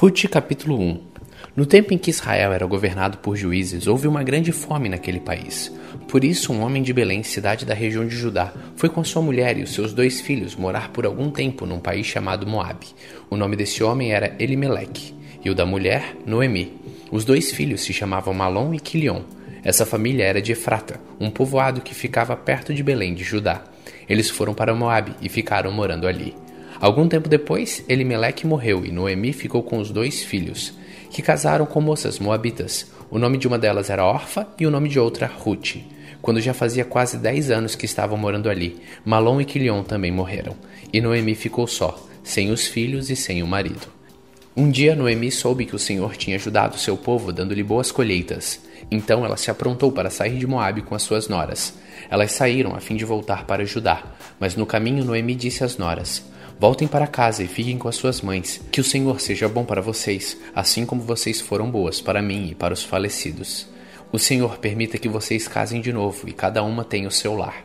Ruth capítulo 1 No tempo em que Israel era governado por juízes, houve uma grande fome naquele país. Por isso, um homem de Belém, cidade da região de Judá, foi com sua mulher e os seus dois filhos morar por algum tempo num país chamado Moabe. O nome desse homem era Elimeleque, e o da mulher, Noemi. Os dois filhos se chamavam Malom e Quilion. Essa família era de Efrata, um povoado que ficava perto de Belém de Judá. Eles foram para Moabe e ficaram morando ali. Algum tempo depois, Elimeleque morreu e Noemi ficou com os dois filhos, que casaram com moças moabitas. O nome de uma delas era Orfa e o nome de outra Ruth. Quando já fazia quase dez anos que estavam morando ali, Malom e Quilion também morreram, e Noemi ficou só, sem os filhos e sem o marido. Um dia Noemi soube que o Senhor tinha ajudado seu povo dando-lhe boas colheitas. Então ela se aprontou para sair de Moabe com as suas noras. Elas saíram a fim de voltar para Judá, mas no caminho Noemi disse às noras: Voltem para casa e fiquem com as suas mães. Que o Senhor seja bom para vocês, assim como vocês foram boas para mim e para os falecidos. O Senhor permita que vocês casem de novo e cada uma tenha o seu lar.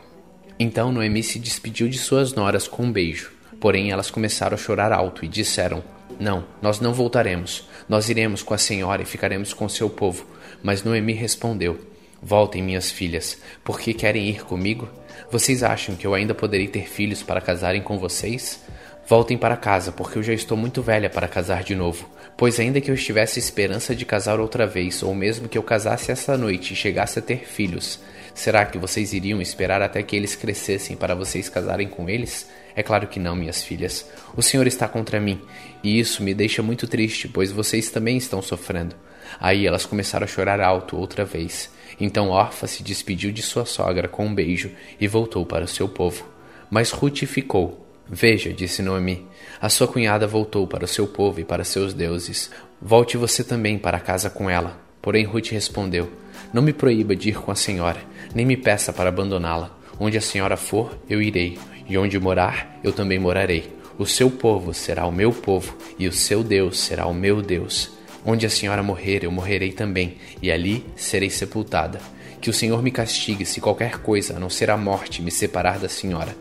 Então Noemi se despediu de suas noras com um beijo. Porém, elas começaram a chorar alto e disseram: Não, nós não voltaremos. Nós iremos com a senhora e ficaremos com seu povo. Mas Noemi respondeu: Voltem, minhas filhas, porque querem ir comigo? Vocês acham que eu ainda poderei ter filhos para casarem com vocês? Voltem para casa, porque eu já estou muito velha para casar de novo. Pois, ainda que eu estivesse esperança de casar outra vez, ou mesmo que eu casasse essa noite e chegasse a ter filhos, será que vocês iriam esperar até que eles crescessem para vocês casarem com eles? É claro que não, minhas filhas. O Senhor está contra mim, e isso me deixa muito triste, pois vocês também estão sofrendo. Aí elas começaram a chorar alto outra vez. Então Orfa se despediu de sua sogra com um beijo e voltou para o seu povo. Mas Ruth ficou Veja, disse Noemi, a sua cunhada voltou para o seu povo e para seus deuses. Volte você também para casa com ela. Porém, Ruth respondeu: Não me proíba de ir com a senhora, nem me peça para abandoná-la. Onde a senhora for, eu irei, e onde morar, eu também morarei. O seu povo será o meu povo, e o seu Deus será o meu Deus. Onde a senhora morrer, eu morrerei também, e ali serei sepultada. Que o Senhor me castigue se qualquer coisa, a não ser a morte, me separar da senhora.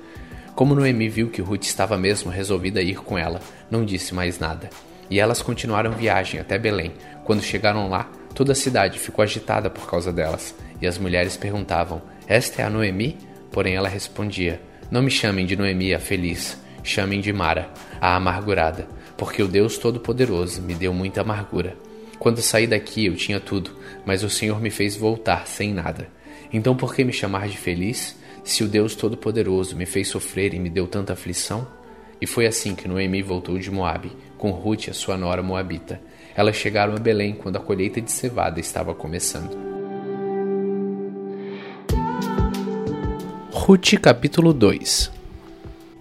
Como Noemi viu que Ruth estava mesmo resolvida a ir com ela, não disse mais nada. E elas continuaram viagem até Belém. Quando chegaram lá, toda a cidade ficou agitada por causa delas. E as mulheres perguntavam: Esta é a Noemi? Porém ela respondia: Não me chamem de Noemi a feliz, chamem de Mara, a amargurada, porque o Deus Todo-Poderoso me deu muita amargura. Quando saí daqui eu tinha tudo, mas o Senhor me fez voltar sem nada. Então por que me chamar de feliz? Se o Deus Todo-Poderoso me fez sofrer e me deu tanta aflição? E foi assim que Noemi voltou de Moabe, com Ruth, a sua nora moabita. Elas chegaram a Belém quando a colheita de cevada estava começando. Ruth capítulo 2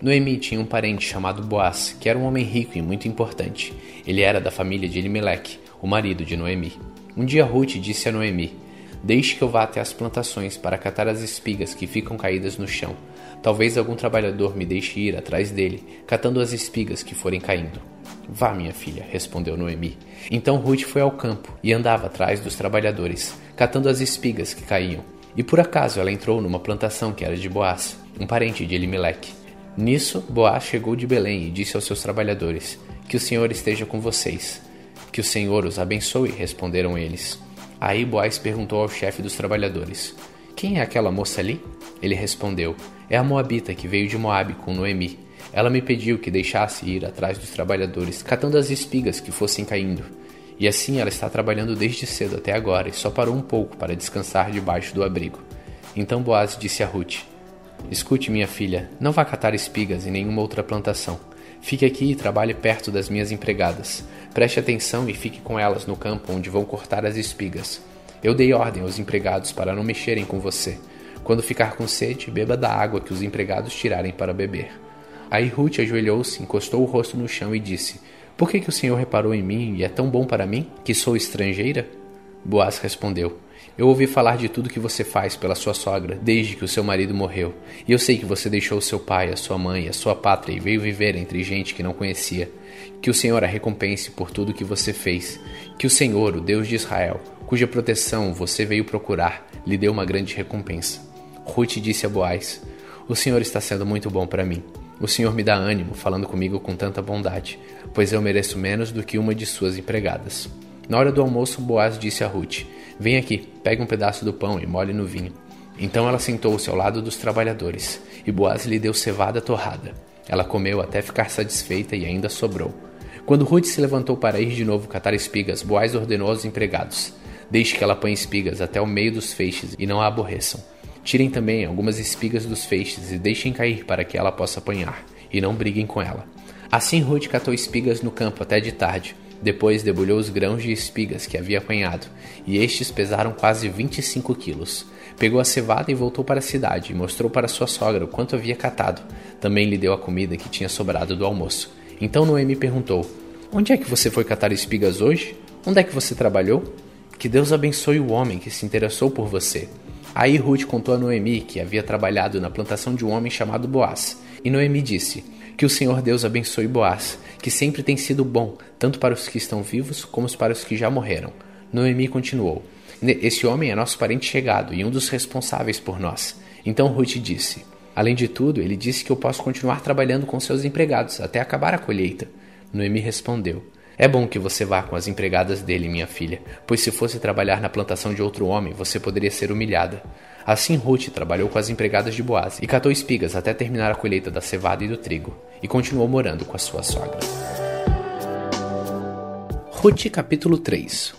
Noemi tinha um parente chamado Boaz, que era um homem rico e muito importante. Ele era da família de Elimelech, o marido de Noemi. Um dia Ruth disse a Noemi: Deixe que eu vá até as plantações para catar as espigas que ficam caídas no chão. Talvez algum trabalhador me deixe ir atrás dele, catando as espigas que forem caindo. Vá, minha filha, respondeu Noemi. Então Ruth foi ao campo e andava atrás dos trabalhadores, catando as espigas que caíam. E por acaso ela entrou numa plantação que era de Boaz, um parente de Elimeleque. Nisso, Boaz chegou de Belém e disse aos seus trabalhadores: Que o Senhor esteja com vocês. Que o Senhor os abençoe, responderam eles. Aí Boaz perguntou ao chefe dos trabalhadores: Quem é aquela moça ali? Ele respondeu: É a Moabita que veio de Moabe com Noemi. Ela me pediu que deixasse ir atrás dos trabalhadores, catando as espigas que fossem caindo. E assim ela está trabalhando desde cedo até agora e só parou um pouco para descansar debaixo do abrigo. Então Boaz disse a Ruth: Escute, minha filha, não vá catar espigas em nenhuma outra plantação. Fique aqui e trabalhe perto das minhas empregadas. Preste atenção e fique com elas no campo onde vão cortar as espigas. Eu dei ordem aos empregados para não mexerem com você. Quando ficar com sede, beba da água que os empregados tirarem para beber. Aí Ruth ajoelhou-se, encostou o rosto no chão e disse: Por que, que o Senhor reparou em mim e é tão bom para mim, que sou estrangeira? Boaz respondeu: eu ouvi falar de tudo que você faz pela sua sogra desde que o seu marido morreu. E eu sei que você deixou seu pai, a sua mãe, a sua pátria e veio viver entre gente que não conhecia. Que o Senhor a recompense por tudo que você fez. Que o Senhor, o Deus de Israel, cuja proteção você veio procurar, lhe dê uma grande recompensa. Ruth disse a Boaz: O Senhor está sendo muito bom para mim. O Senhor me dá ânimo falando comigo com tanta bondade, pois eu mereço menos do que uma de suas empregadas. Na hora do almoço, Boaz disse a Ruth: Vem aqui, pegue um pedaço do pão e molhe no vinho. Então ela sentou-se ao lado dos trabalhadores, e Boaz lhe deu cevada torrada. Ela comeu até ficar satisfeita e ainda sobrou. Quando Ruth se levantou para ir de novo catar espigas, Boaz ordenou aos empregados: Deixe que ela ponha espigas até o meio dos feixes e não a aborreçam. Tirem também algumas espigas dos feixes e deixem cair para que ela possa apanhar, e não briguem com ela. Assim Ruth catou espigas no campo até de tarde. Depois debulhou os grãos de espigas que havia apanhado, e estes pesaram quase 25 quilos. Pegou a cevada e voltou para a cidade, e mostrou para sua sogra o quanto havia catado. Também lhe deu a comida que tinha sobrado do almoço. Então Noemi perguntou: Onde é que você foi catar espigas hoje? Onde é que você trabalhou? Que Deus abençoe o homem que se interessou por você. Aí Ruth contou a Noemi que havia trabalhado na plantação de um homem chamado Boaz. E Noemi disse: Que o Senhor Deus abençoe Boaz, que sempre tem sido bom, tanto para os que estão vivos como para os que já morreram. Noemi continuou: Esse homem é nosso parente chegado e um dos responsáveis por nós. Então Ruth disse: Além de tudo, ele disse que eu posso continuar trabalhando com seus empregados até acabar a colheita. Noemi respondeu: é bom que você vá com as empregadas dele, minha filha, pois se fosse trabalhar na plantação de outro homem, você poderia ser humilhada. Assim Ruth trabalhou com as empregadas de Boaz e catou espigas até terminar a colheita da cevada e do trigo, e continuou morando com a sua sogra. Ruth capítulo 3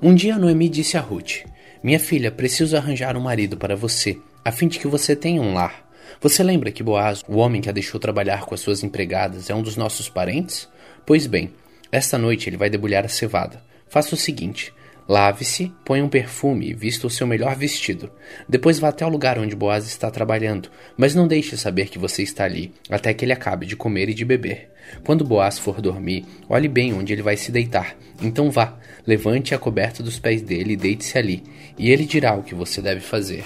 Um dia Noemi disse a Ruth: Minha filha, preciso arranjar um marido para você, a fim de que você tenha um lar. Você lembra que Boaz, o homem que a deixou trabalhar com as suas empregadas, é um dos nossos parentes? Pois bem, esta noite ele vai debulhar a cevada. Faça o seguinte: lave-se, ponha um perfume e vista o seu melhor vestido. Depois vá até o lugar onde Boaz está trabalhando, mas não deixe saber que você está ali, até que ele acabe de comer e de beber. Quando Boaz for dormir, olhe bem onde ele vai se deitar. Então vá, levante a coberta dos pés dele e deite-se ali, e ele dirá o que você deve fazer.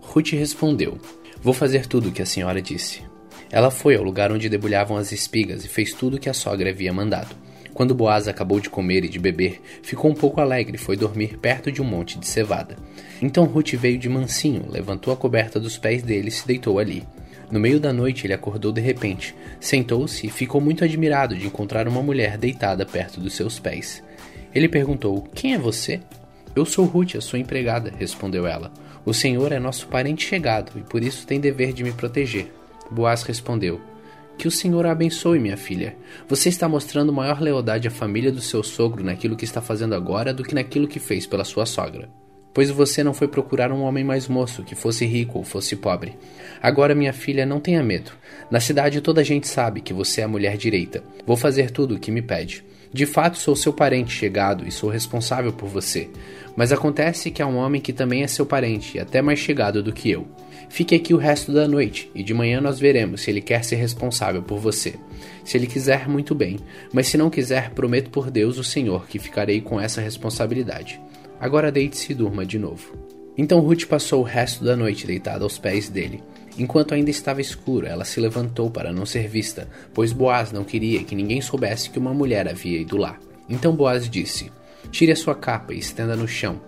Ruth respondeu: Vou fazer tudo o que a senhora disse. Ela foi ao lugar onde debulhavam as espigas e fez tudo o que a sogra havia mandado. Quando Boaz acabou de comer e de beber, ficou um pouco alegre e foi dormir perto de um monte de cevada. Então Ruth veio de mansinho, levantou a coberta dos pés dele e se deitou ali. No meio da noite ele acordou de repente, sentou-se e ficou muito admirado de encontrar uma mulher deitada perto dos seus pés. Ele perguntou: Quem é você? Eu sou Ruth, a sua empregada, respondeu ela. O senhor é nosso parente chegado e por isso tem dever de me proteger. Boaz respondeu: que o Senhor a abençoe, minha filha. Você está mostrando maior lealdade à família do seu sogro naquilo que está fazendo agora do que naquilo que fez pela sua sogra. Pois você não foi procurar um homem mais moço, que fosse rico ou fosse pobre. Agora, minha filha, não tenha medo. Na cidade toda a gente sabe que você é a mulher direita. Vou fazer tudo o que me pede. De fato, sou seu parente chegado e sou responsável por você. Mas acontece que há um homem que também é seu parente e até mais chegado do que eu. Fique aqui o resto da noite e de manhã nós veremos se ele quer ser responsável por você. Se ele quiser, muito bem, mas se não quiser, prometo por Deus o Senhor que ficarei com essa responsabilidade. Agora deite-se e durma de novo. Então Ruth passou o resto da noite deitada aos pés dele. Enquanto ainda estava escuro, ela se levantou para não ser vista, pois Boaz não queria que ninguém soubesse que uma mulher havia ido lá. Então Boaz disse: Tire a sua capa e estenda no chão.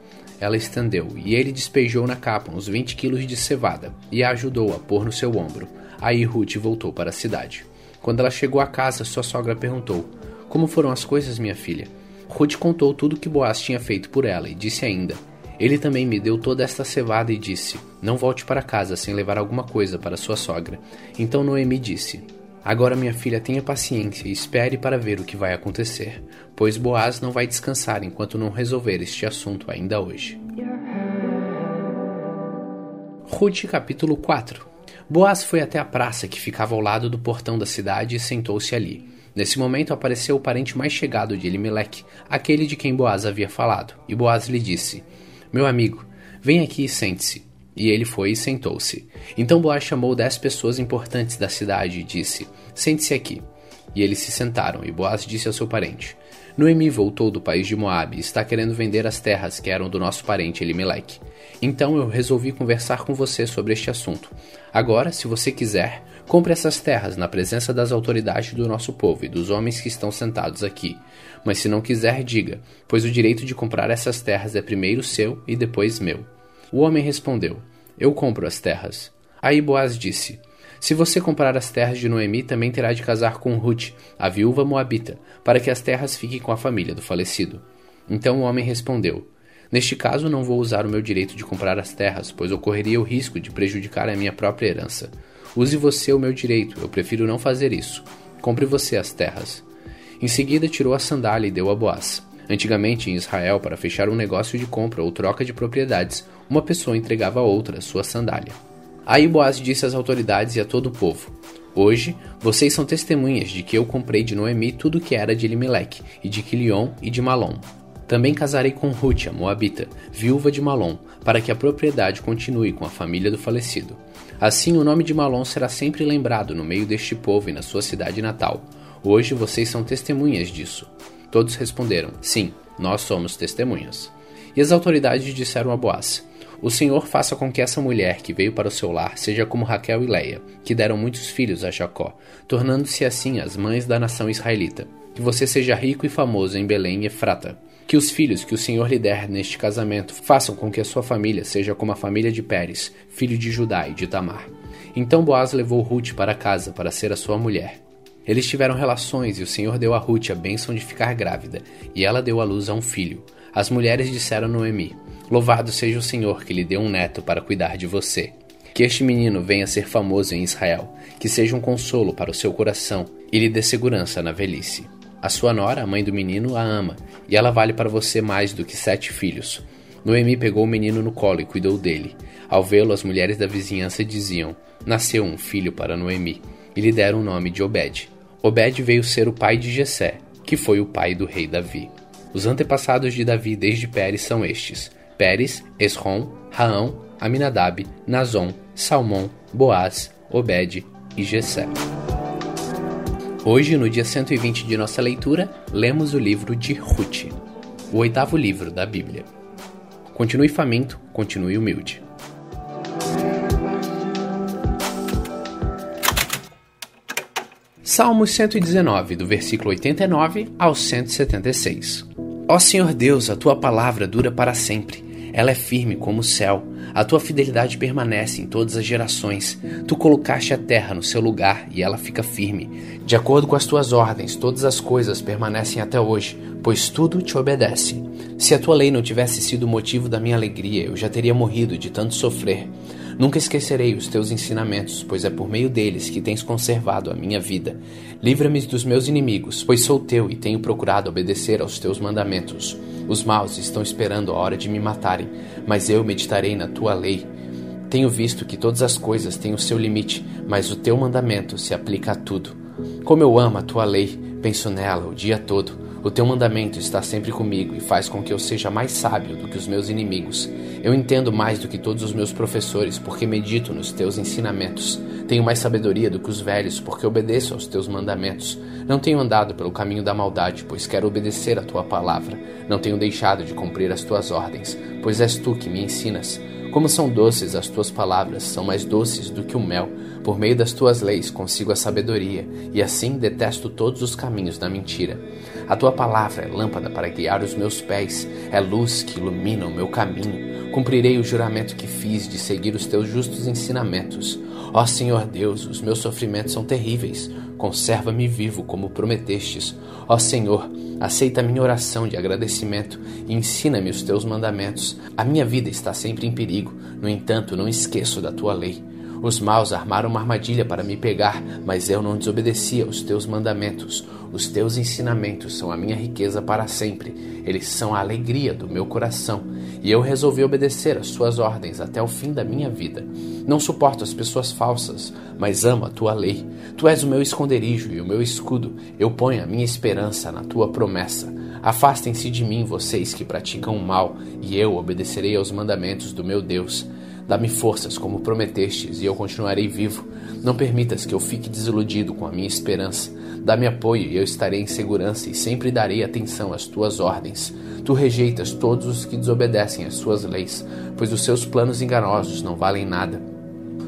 Ela estendeu, e ele despejou na capa uns 20 quilos de cevada, e a ajudou a pôr no seu ombro. Aí Ruth voltou para a cidade. Quando ela chegou à casa, sua sogra perguntou: Como foram as coisas, minha filha? Ruth contou tudo que Boaz tinha feito por ela e disse ainda: Ele também me deu toda esta cevada e disse: Não volte para casa sem levar alguma coisa para sua sogra. Então Noemi disse: Agora, minha filha, tenha paciência e espere para ver o que vai acontecer, pois Boaz não vai descansar enquanto não resolver este assunto ainda hoje. Ruth capítulo 4 Boaz foi até a praça que ficava ao lado do portão da cidade e sentou-se ali. Nesse momento apareceu o parente mais chegado de Elimelec, aquele de quem Boaz havia falado, e Boaz lhe disse: Meu amigo, vem aqui e sente-se. E ele foi e sentou-se. Então Boaz chamou dez pessoas importantes da cidade e disse: Sente-se aqui. E eles se sentaram, e Boaz disse ao seu parente: Noemi voltou do país de Moabe e está querendo vender as terras que eram do nosso parente Elimelec. Então eu resolvi conversar com você sobre este assunto. Agora, se você quiser, compre essas terras na presença das autoridades do nosso povo e dos homens que estão sentados aqui. Mas se não quiser, diga, pois o direito de comprar essas terras é primeiro seu e depois meu. O homem respondeu: Eu compro as terras. Aí Boaz disse: Se você comprar as terras de Noemi, também terá de casar com Ruth, a viúva moabita, para que as terras fiquem com a família do falecido. Então o homem respondeu: Neste caso, não vou usar o meu direito de comprar as terras, pois ocorreria o risco de prejudicar a minha própria herança. Use você o meu direito, eu prefiro não fazer isso. Compre você as terras. Em seguida, tirou a sandália e deu a Boaz. Antigamente, em Israel, para fechar um negócio de compra ou troca de propriedades, uma pessoa entregava a outra sua sandália. Aí Boaz disse às autoridades e a todo o povo: Hoje, vocês são testemunhas de que eu comprei de Noemi tudo que era de Elimeleque, e de Quilion e de Malom. Também casarei com Ruth, a Moabita, viúva de Malom, para que a propriedade continue com a família do falecido. Assim, o nome de Malom será sempre lembrado no meio deste povo e na sua cidade natal. Hoje vocês são testemunhas disso. Todos responderam: Sim, nós somos testemunhas. E as autoridades disseram a Boaz: O Senhor faça com que essa mulher que veio para o seu lar seja como Raquel e Leia, que deram muitos filhos a Jacó, tornando-se assim as mães da nação israelita. Que você seja rico e famoso em Belém e Efrata. Que os filhos que o Senhor lhe der neste casamento façam com que a sua família seja como a família de Pérez, filho de Judá e de Tamar. Então Boaz levou Ruth para casa para ser a sua mulher. Eles tiveram relações e o Senhor deu a Ruth a bênção de ficar grávida, e ela deu à luz a um filho. As mulheres disseram a Noemi: Louvado seja o Senhor que lhe deu um neto para cuidar de você. Que este menino venha ser famoso em Israel, que seja um consolo para o seu coração e lhe dê segurança na velhice. A sua nora, a mãe do menino, a ama, e ela vale para você mais do que sete filhos. Noemi pegou o menino no colo e cuidou dele. Ao vê-lo, as mulheres da vizinhança diziam: Nasceu um filho para Noemi, e lhe deram o nome de Obed. Obed veio ser o pai de Jessé, que foi o pai do rei Davi. Os antepassados de Davi desde Pérez são estes: Pérez, Esrom, Raão, Aminadab, Nazon, Salmão, Boaz, Obed e Jessé. Hoje, no dia 120 de nossa leitura, lemos o livro de Ruth, o oitavo livro da Bíblia. Continue faminto, continue humilde. Salmos 119, do versículo 89 ao 176. Ó Senhor Deus, a tua palavra dura para sempre. Ela é firme como o céu. A tua fidelidade permanece em todas as gerações. Tu colocaste a terra no seu lugar e ela fica firme. De acordo com as tuas ordens, todas as coisas permanecem até hoje, pois tudo te obedece. Se a tua lei não tivesse sido o motivo da minha alegria, eu já teria morrido de tanto sofrer. Nunca esquecerei os teus ensinamentos, pois é por meio deles que tens conservado a minha vida. Livra-me dos meus inimigos, pois sou teu e tenho procurado obedecer aos teus mandamentos. Os maus estão esperando a hora de me matarem, mas eu meditarei na tua lei. Tenho visto que todas as coisas têm o seu limite, mas o teu mandamento se aplica a tudo. Como eu amo a tua lei, penso nela o dia todo. O teu mandamento está sempre comigo e faz com que eu seja mais sábio do que os meus inimigos. Eu entendo mais do que todos os meus professores, porque medito nos teus ensinamentos. Tenho mais sabedoria do que os velhos, porque obedeço aos teus mandamentos. Não tenho andado pelo caminho da maldade, pois quero obedecer a tua palavra. Não tenho deixado de cumprir as tuas ordens, pois és tu que me ensinas. Como são doces as tuas palavras, são mais doces do que o mel. Por meio das tuas leis consigo a sabedoria, e assim detesto todos os caminhos da mentira. A tua palavra é lâmpada para guiar os meus pés, é luz que ilumina o meu caminho. Cumprirei o juramento que fiz de seguir os teus justos ensinamentos. Ó Senhor Deus, os meus sofrimentos são terríveis. Conserva-me vivo como prometestes. Ó Senhor, aceita a minha oração de agradecimento e ensina-me os teus mandamentos. A minha vida está sempre em perigo, no entanto, não esqueço da tua lei. Os maus armaram uma armadilha para me pegar, mas eu não desobedeci aos teus mandamentos. Os teus ensinamentos são a minha riqueza para sempre. Eles são a alegria do meu coração. E eu resolvi obedecer às tuas ordens até o fim da minha vida. Não suporto as pessoas falsas, mas amo a tua lei. Tu és o meu esconderijo e o meu escudo. Eu ponho a minha esperança na tua promessa. Afastem-se de mim, vocês que praticam o mal, e eu obedecerei aos mandamentos do meu Deus. Dá-me forças, como prometestes, e eu continuarei vivo. Não permitas que eu fique desiludido com a minha esperança. Dá-me apoio e eu estarei em segurança e sempre darei atenção às tuas ordens. Tu rejeitas todos os que desobedecem às suas leis, pois os seus planos enganosos não valem nada.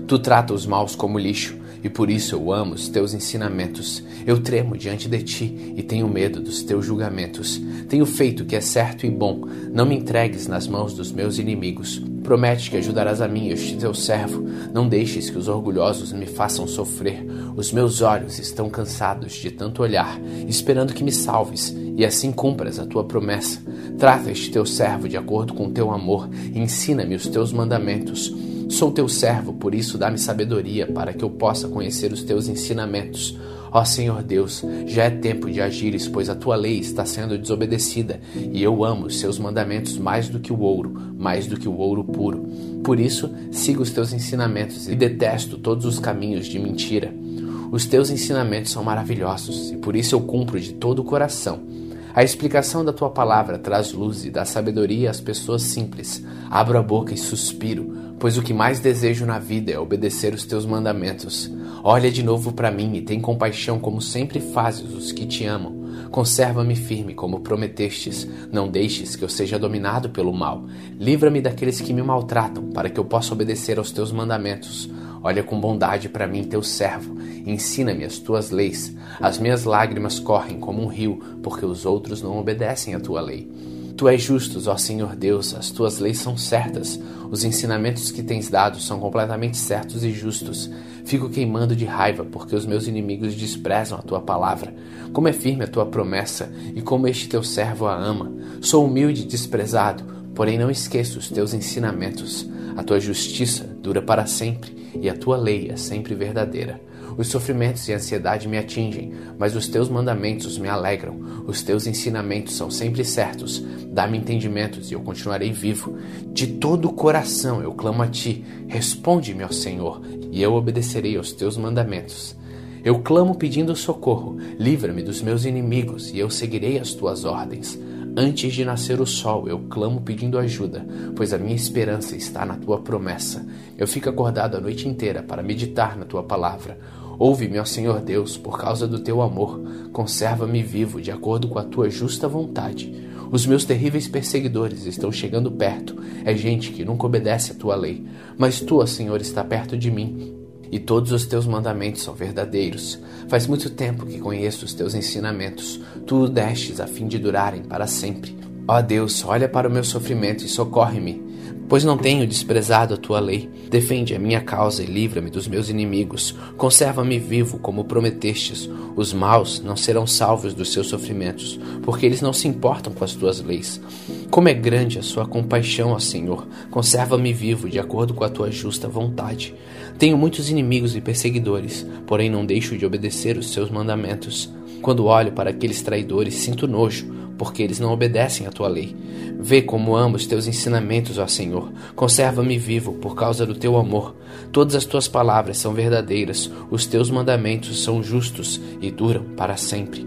Tu trata os maus como lixo, e por isso eu amo os teus ensinamentos. Eu tremo diante de ti e tenho medo dos teus julgamentos. Tenho feito o que é certo e bom. Não me entregues nas mãos dos meus inimigos. Promete que ajudarás a mim, este teu servo. Não deixes que os orgulhosos me façam sofrer. Os meus olhos estão cansados de tanto olhar, esperando que me salves, e assim cumpras a tua promessa. Trata este teu servo de acordo com o teu amor, ensina-me os teus mandamentos. Sou teu servo, por isso dá-me sabedoria para que eu possa conhecer os teus ensinamentos. Ó Senhor Deus, já é tempo de agires, pois a tua lei está sendo desobedecida, e eu amo os seus mandamentos mais do que o ouro, mais do que o ouro puro. Por isso, sigo os teus ensinamentos e detesto todos os caminhos de mentira. Os teus ensinamentos são maravilhosos, e por isso eu cumpro de todo o coração. A explicação da tua palavra traz luz e dá sabedoria às pessoas simples. Abro a boca e suspiro, pois o que mais desejo na vida é obedecer os teus mandamentos. Olha de novo para mim e tem compaixão, como sempre fazes os que te amam. Conserva-me firme, como prometestes. Não deixes que eu seja dominado pelo mal. Livra-me daqueles que me maltratam, para que eu possa obedecer aos teus mandamentos. Olha com bondade para mim, teu servo. Ensina-me as tuas leis. As minhas lágrimas correm como um rio, porque os outros não obedecem à tua lei. Tu és justo, ó Senhor Deus, as tuas leis são certas, os ensinamentos que tens dado são completamente certos e justos. Fico queimando de raiva porque os meus inimigos desprezam a tua palavra. Como é firme a tua promessa e como este teu servo a ama. Sou humilde e desprezado, porém não esqueço os teus ensinamentos. A tua justiça dura para sempre e a tua lei é sempre verdadeira. Os sofrimentos e a ansiedade me atingem, mas os teus mandamentos me alegram. Os teus ensinamentos são sempre certos. Dá-me entendimentos e eu continuarei vivo. De todo o coração eu clamo a ti. Responde-me, ó Senhor, e eu obedecerei aos teus mandamentos. Eu clamo pedindo socorro. Livra-me dos meus inimigos e eu seguirei as tuas ordens. Antes de nascer o sol, eu clamo pedindo ajuda, pois a minha esperança está na tua promessa. Eu fico acordado a noite inteira para meditar na tua palavra. Ouve-me, ó Senhor Deus, por causa do teu amor. Conserva-me vivo, de acordo com a tua justa vontade. Os meus terríveis perseguidores estão chegando perto. É gente que nunca obedece à tua lei. Mas tu, ó Senhor, está perto de mim. E todos os teus mandamentos são verdadeiros. Faz muito tempo que conheço os teus ensinamentos. Tu o destes a fim de durarem para sempre. Ó Deus, olha para o meu sofrimento e socorre-me pois não tenho desprezado a tua lei. Defende a minha causa e livra-me dos meus inimigos. Conserva-me vivo, como prometestes. Os maus não serão salvos dos seus sofrimentos, porque eles não se importam com as tuas leis. Como é grande a sua compaixão, ó Senhor. Conserva-me vivo, de acordo com a tua justa vontade. Tenho muitos inimigos e perseguidores, porém não deixo de obedecer os seus mandamentos. Quando olho para aqueles traidores, sinto nojo, porque eles não obedecem à tua lei. Vê como amo os teus ensinamentos, ó Senhor. Conserva-me vivo por causa do teu amor. Todas as tuas palavras são verdadeiras, os teus mandamentos são justos e duram para sempre.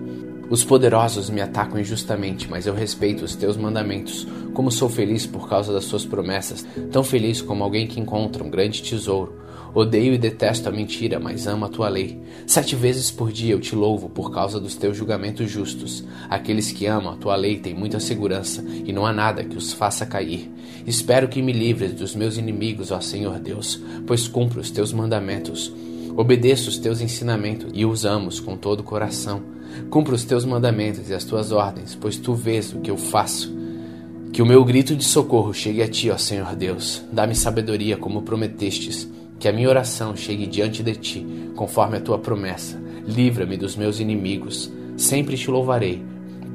Os poderosos me atacam injustamente, mas eu respeito os teus mandamentos. Como sou feliz por causa das suas promessas, tão feliz como alguém que encontra um grande tesouro. Odeio e detesto a mentira, mas amo a tua lei. Sete vezes por dia eu te louvo por causa dos teus julgamentos justos. Aqueles que amam a tua lei têm muita segurança e não há nada que os faça cair. Espero que me livres dos meus inimigos, ó Senhor Deus, pois cumpro os teus mandamentos. Obedeço os teus ensinamentos e os amo com todo o coração. Cumpro os teus mandamentos e as tuas ordens, pois tu vês o que eu faço. Que o meu grito de socorro chegue a ti, ó Senhor Deus. Dá-me sabedoria como prometestes que a minha oração chegue diante de ti, conforme a tua promessa. Livra-me dos meus inimigos. Sempre te louvarei,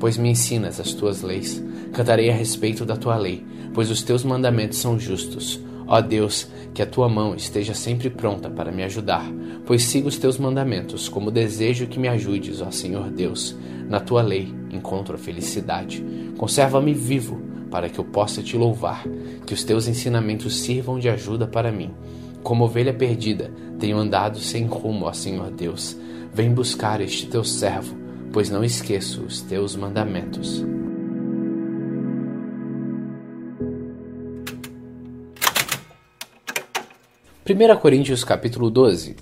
pois me ensinas as tuas leis. Cantarei a respeito da tua lei, pois os teus mandamentos são justos. Ó Deus, que a tua mão esteja sempre pronta para me ajudar, pois sigo os teus mandamentos, como desejo que me ajudes, ó Senhor Deus. Na tua lei encontro a felicidade. Conserva-me vivo, para que eu possa te louvar, que os teus ensinamentos sirvam de ajuda para mim. Como ovelha perdida, tenho andado sem rumo, ó Senhor Deus. Vem buscar este teu servo, pois não esqueço os teus mandamentos. Primeira Coríntios capítulo 12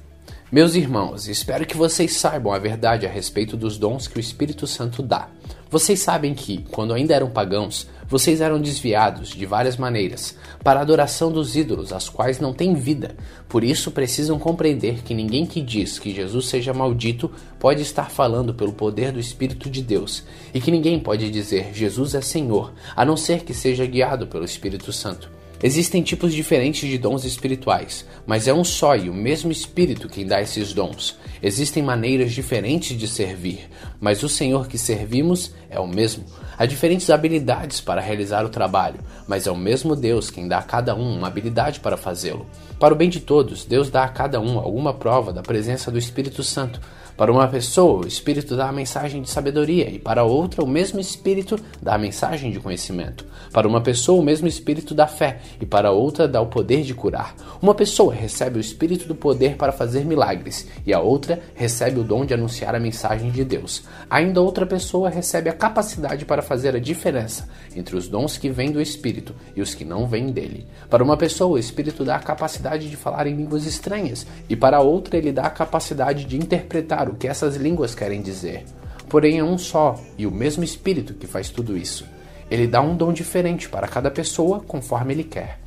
Meus irmãos, espero que vocês saibam a verdade a respeito dos dons que o Espírito Santo dá. Vocês sabem que, quando ainda eram pagãos, vocês eram desviados de várias maneiras para a adoração dos ídolos, as quais não têm vida. Por isso precisam compreender que ninguém que diz que Jesus seja maldito pode estar falando pelo poder do Espírito de Deus, e que ninguém pode dizer Jesus é Senhor, a não ser que seja guiado pelo Espírito Santo. Existem tipos diferentes de dons espirituais, mas é um só e o mesmo Espírito quem dá esses dons. Existem maneiras diferentes de servir, mas o Senhor que servimos é o mesmo. Há diferentes habilidades para realizar o trabalho, mas é o mesmo Deus quem dá a cada um uma habilidade para fazê-lo. Para o bem de todos, Deus dá a cada um alguma prova da presença do Espírito Santo. Para uma pessoa, o Espírito dá a mensagem de sabedoria, e para outra, o mesmo Espírito dá a mensagem de conhecimento. Para uma pessoa, o mesmo Espírito dá fé, e para outra, dá o poder de curar. Uma pessoa recebe o Espírito do poder para fazer milagres, e a outra recebe o dom de anunciar a mensagem de Deus. Ainda outra pessoa recebe a capacidade para fazer a diferença entre os dons que vêm do Espírito e os que não vêm dele. Para uma pessoa, o Espírito dá a capacidade de falar em línguas estranhas, e para outra, ele dá a capacidade de interpretar o que essas línguas querem dizer. Porém, é um só e o mesmo Espírito que faz tudo isso. Ele dá um dom diferente para cada pessoa conforme ele quer.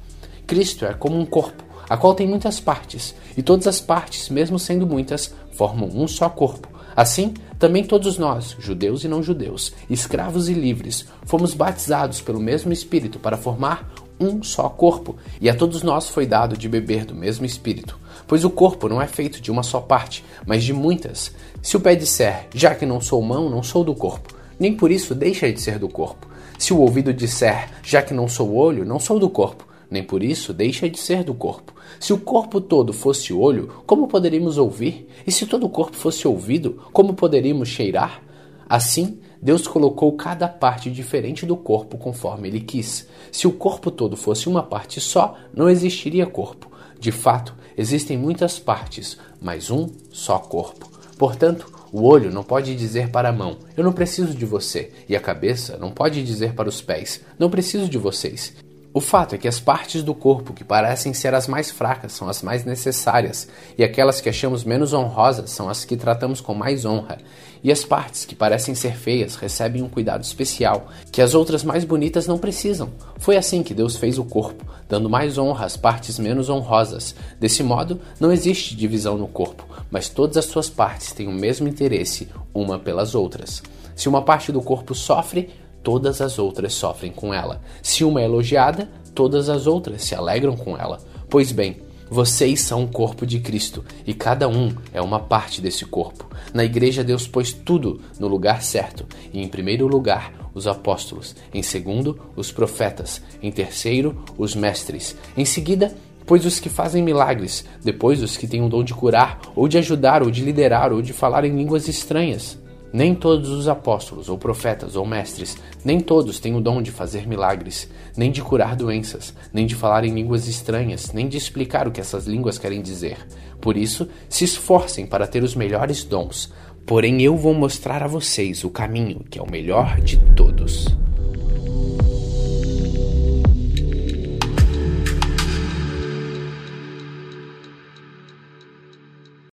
Cristo é como um corpo, a qual tem muitas partes, e todas as partes, mesmo sendo muitas, formam um só corpo. Assim, também todos nós, judeus e não judeus, escravos e livres, fomos batizados pelo mesmo Espírito para formar um só corpo, e a todos nós foi dado de beber do mesmo Espírito. Pois o corpo não é feito de uma só parte, mas de muitas. Se o pé disser, já que não sou mão, não sou do corpo, nem por isso deixa de ser do corpo. Se o ouvido disser, já que não sou olho, não sou do corpo, nem por isso deixa de ser do corpo. Se o corpo todo fosse olho, como poderíamos ouvir? E se todo o corpo fosse ouvido, como poderíamos cheirar? Assim, Deus colocou cada parte diferente do corpo conforme ele quis. Se o corpo todo fosse uma parte só, não existiria corpo. De fato, existem muitas partes, mas um só corpo. Portanto, o olho não pode dizer para a mão: Eu não preciso de você, e a cabeça não pode dizer para os pés: Não preciso de vocês. O fato é que as partes do corpo que parecem ser as mais fracas são as mais necessárias, e aquelas que achamos menos honrosas são as que tratamos com mais honra. E as partes que parecem ser feias recebem um cuidado especial, que as outras mais bonitas não precisam. Foi assim que Deus fez o corpo, dando mais honra às partes menos honrosas. Desse modo, não existe divisão no corpo, mas todas as suas partes têm o mesmo interesse uma pelas outras. Se uma parte do corpo sofre, todas as outras sofrem com ela. Se uma é elogiada, todas as outras se alegram com ela. Pois bem, vocês são o corpo de Cristo e cada um é uma parte desse corpo. Na igreja, Deus pôs tudo no lugar certo. E em primeiro lugar, os apóstolos. Em segundo, os profetas. Em terceiro, os mestres. Em seguida, pois os que fazem milagres. Depois, os que têm o dom de curar, ou de ajudar, ou de liderar, ou de falar em línguas estranhas. Nem todos os apóstolos, ou profetas, ou mestres, nem todos têm o dom de fazer milagres, nem de curar doenças, nem de falar em línguas estranhas, nem de explicar o que essas línguas querem dizer. Por isso, se esforcem para ter os melhores dons. Porém, eu vou mostrar a vocês o caminho que é o melhor de todos.